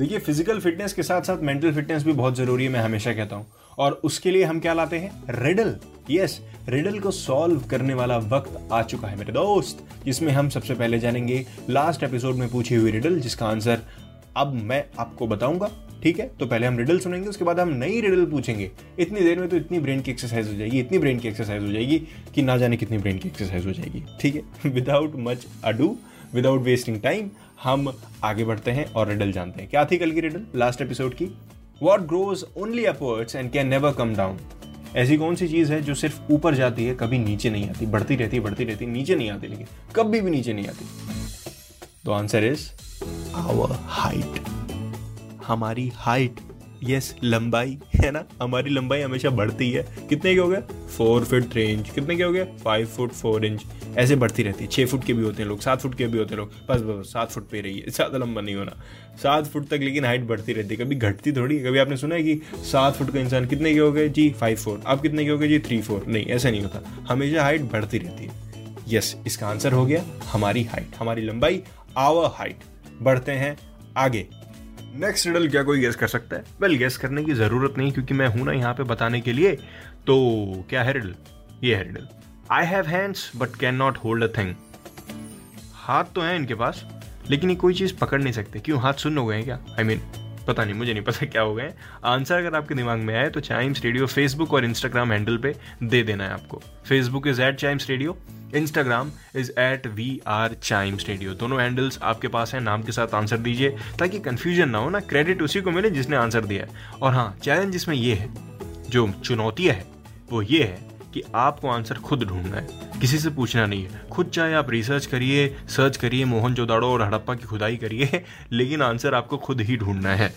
देखिए physical fitness के साथ साथ मेंटल फिटनेस भी बहुत ज़रूरी है, मैं हमेशा कहता हूँ। और उसके लिए हम क्या लाते हैं? रिडल यस रिडल को सॉल्व करने वाला वक्त आ चुका है, मेरे दोस्त। जिसमें हम सबसे पहले जानेंगे लास्ट एपिसोड में पूछी हुई रिडल जिसका आंसर अब मैं आपको बताऊँगा। ठीक है? तो पहले हम रिडल सुनेंगे, उसके बाद हम नई रिडल पूछेंगे। इतनी देर में तो इतनी ब्रेन की एक्सरसाइज हो जाएगी, इतनी ब्रेन की एक्सरसाइज हो जाएगी कि ना जाने कितनी ब्रेन की एक्सरसाइज हो जाएगी। ठीक है? Without much ado without wasting time हम आगे बढ़ते हैं और रिडल जानते हैं। क्या थी कल की रिडल? लास्ट एपिसोड की। What grows only upwards and can never come down ऐसी कौन सी चीज़ है जो सिर्फ़ ऊपर जाती है, कभी नीचे नहीं आती? बढ़ती रहती है, बढ़ती रहती नीचे नहीं आती, लेकिन कभी भी नीचे नहीं आती। तो आंसर इज़ आवर हाइट हमारी हाइट यस लंबाई, है ना? हमारी लंबाई हमेशा बढ़ती है। कितने के हो गए फोर फीट थ्री इंच कितने के हो गए फाइव फुट फोर इंच ऐसे बढ़ती रहती है। छः फुट के भी होते हैं लोग, सात फुट के भी होते हैं लोग। बस बस सात फुट पे रही है ज़्यादा लंबा नहीं होना। सात फुट तक लेकिन हाइट बढ़ती रहती है। कभी घटती थोड़ी कभी आपने सुना है कि सात फुट का इंसान कितने के हो गए? जी फाइव फोर आप कितने के हो गए? जी थ्री फोर नहीं, ऐसा नहीं होता। हमेशा हाइट बढ़ती रहती है। यस इसका आंसर हो गया हमारी हाइट हमारी लंबाई आवर हाइट बढ़ते हैं आगे। नेक्स्ट रिडल क्या कोई गेस कर सकता है? वेल गेस करने की ज़रूरत नहीं क्योंकि मैं हूँ ना यहाँ पे बताने के लिए। तो क्या है रिडल ये है riddle I have hands but can not hold a thing हाथ तो है इनके पास लेकिन ये कोई चीज़ पकड़ नहीं सकते। क्यों? हाथ सुन हो गए हैं क्या? आई I मीन mean, पता नहीं, मुझे नहीं पता क्या हो गए आंसर अगर आपके दिमाग में आए तो चाइम्स रेडियो फेसबुक और इंस्टाग्राम हैंडल पे दे देना है आपको। Facebook is at Chimes Radio Instagram is at we are Chimes Radio दोनों हैंडल्स आपके पास हैं, नाम के साथ आंसर दीजिए, ताकि कंफ्यूजन ना हो, ना क्रेडिट उसी को मिले जिसने आंसर दिया है। और हाँ चैलेंज इसमें ये है, जो चुनौती है, वो ये है कि आपको आंसर खुद ढूंढना है। किसी से पूछना नहीं है। खुद चाहे आप रिसर्च करिए सर्च करिए, मोहन जोदाड़ो और हड़प्पा की खुदाई करिए, लेकिन आंसर आपको खुद ही ढूंढना है।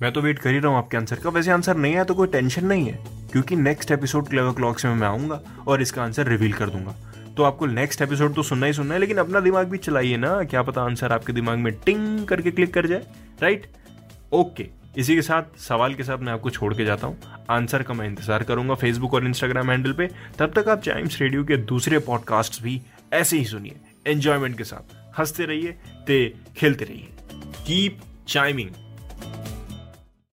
मैं तो वेट कर ही रहा हूँ आपके आंसर का। वैसे आंसर नहीं है तो कोई टेंशन नहीं है, क्योंकि नेक्स्ट एपिसोड क्लेवर क्लॉक्स में मैं आऊँगा और इसका आंसर रिवील कर दूँगा। तो आपको नेक्स्ट एपिसोड तो सुनना ही सुनना है, लेकिन अपना दिमाग भी चलाइए ना। क्या पता आंसर आपके दिमाग में टिंग करके क्लिक कर जाए राइट ओके इसी के साथ, सवाल के साथ मैं आपको छोड़ के जाता हूँ। आंसर का मैं इंतज़ार करूँगा फेसबुक और इंस्टाग्राम हैंडल पे। तब तक आप चाइम्स रेडियो के दूसरे पॉडकास्ट भी ऐसे ही सुनिए। एंजॉयमेंट के साथ। हँसते रहिए, ते खेलते रहिए। Keep chiming